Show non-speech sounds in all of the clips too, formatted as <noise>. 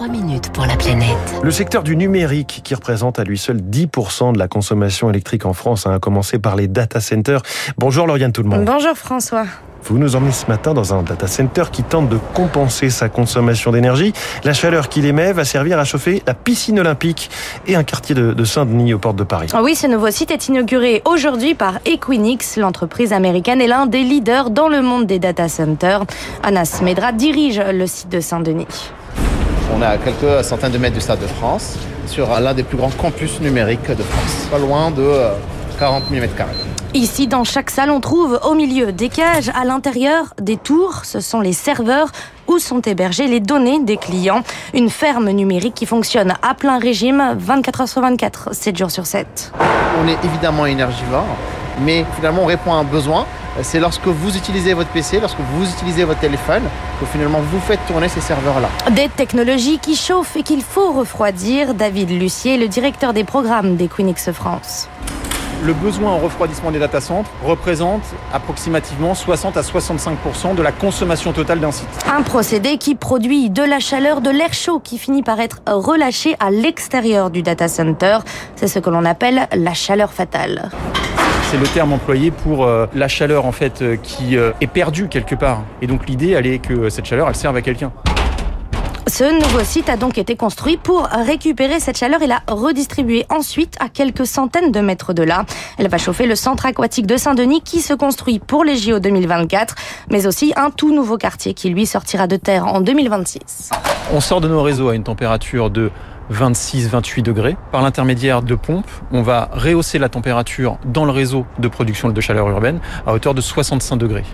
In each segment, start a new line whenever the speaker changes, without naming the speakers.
3 minutes pour la planète.
Le secteur du numérique, qui représente à lui seul 10% de la consommation électrique en France, a commencé par les data centers. Bonjour Lauriane tout le monde.
Bonjour François.
Vous nous emmenez ce matin dans un data center qui tente de compenser sa consommation d'énergie. La chaleur qu'il émet va servir à chauffer la piscine olympique et un quartier de, Saint-Denis aux portes de Paris.
Oui, ce nouveau site est inauguré aujourd'hui par Equinix. L'entreprise américaine est l'un des leaders dans le monde des data centers. Anas Medra dirige le site de Saint-Denis.
On est à quelques centaines de mètres du Stade de France, sur l'un des plus grands campus numériques de France, pas loin de 40 000 m2.
Ici, dans chaque salle, on trouve au milieu des cages, à l'intérieur des tours. Ce sont les serveurs où sont hébergées les données des clients. Une ferme numérique qui fonctionne à plein régime, 24 heures sur 24, 7 jours sur 7.
On est évidemment énergivore, mais finalement on répond à un besoin. C'est lorsque vous utilisez votre PC, lorsque vous utilisez votre téléphone, que finalement vous faites tourner ces serveurs-là.
Des technologies qui chauffent et qu'il faut refroidir. David Lucier, le directeur des programmes d'Equinix France
le besoin en refroidissement des data centres représente approximativement 60 à 65 de la consommation totale d'un site.
Un procédé qui produit de la chaleur, de l'air chaud qui finit par être relâché à l'extérieur du data center. C'est ce que l'on appelle la chaleur fatale.
C'est le terme employé pour euh, la chaleur en fait euh, qui euh, est perdue quelque part. Et donc l'idée, elle est que cette chaleur, elle serve à quelqu'un.
Ce nouveau site a donc été construit pour récupérer cette chaleur et la redistribuer ensuite à quelques centaines de mètres de là. Elle va chauffer le centre aquatique de Saint-Denis qui se construit pour les JO 2024, mais aussi un tout nouveau quartier qui lui sortira de terre en 2026.
On sort de nos réseaux à une température de 26-28 degrés. Par l'intermédiaire de pompes, on va rehausser la température dans le réseau de production de chaleur urbaine à hauteur de 65 degrés.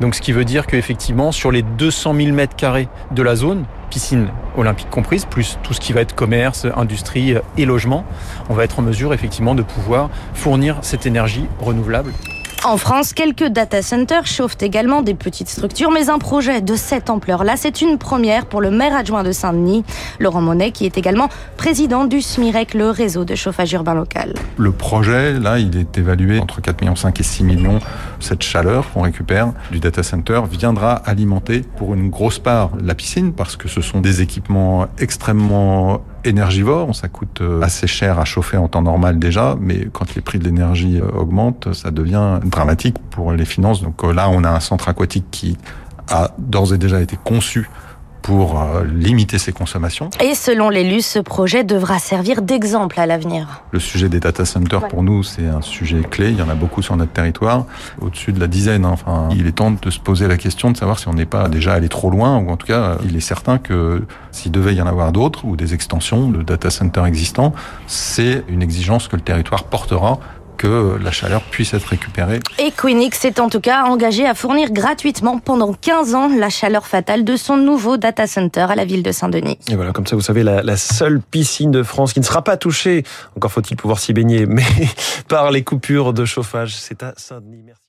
Donc ce qui veut dire qu'effectivement, sur les 200 000 mètres carrés de la zone, piscine olympique comprise, plus tout ce qui va être commerce, industrie et logement, on va être en mesure effectivement de pouvoir fournir cette énergie renouvelable
en France, quelques data centers chauffent également des petites structures, mais un projet de cette ampleur-là, c'est une première pour le maire adjoint de Saint-Denis, Laurent Monet, qui est également président du SMIREC, le réseau de chauffage urbain local.
Le projet, là, il est évalué entre 4,5 millions et 6 millions. Cette chaleur qu'on récupère du data center viendra alimenter pour une grosse part la piscine, parce que ce sont des équipements extrêmement énergivore, ça coûte euh, assez cher à chauffer en temps normal déjà, mais quand les prix de l'énergie euh, augmentent, ça devient dramatique pour les finances. Donc euh, là, on a un centre aquatique qui a d'ores et déjà été conçu pour euh, limiter ses consommations.
Et selon l'élu, ce projet devra servir d'exemple à l'avenir.
Le sujet des data centers, pour nous, c'est un sujet clé. Il y en a beaucoup sur notre territoire, au-dessus de la dizaine. Hein. Enfin, il est temps de se poser la question de savoir si on n'est pas déjà allé trop loin, ou en tout cas, il est certain que s'il devait y en avoir d'autres, ou des extensions de data centers existants, c'est une exigence que le territoire portera que la chaleur puisse être récupérée.
Equinix s'est en tout cas engagé à fournir gratuitement pendant 15 ans la chaleur fatale de son nouveau data center à la ville de Saint-Denis.
Et voilà, comme ça vous savez, la, la, seule piscine de France qui ne sera pas touchée, encore faut-il pouvoir s'y baigner, <laughs> mais par les coupures de chauffage, c'est à Saint-Denis. Merci.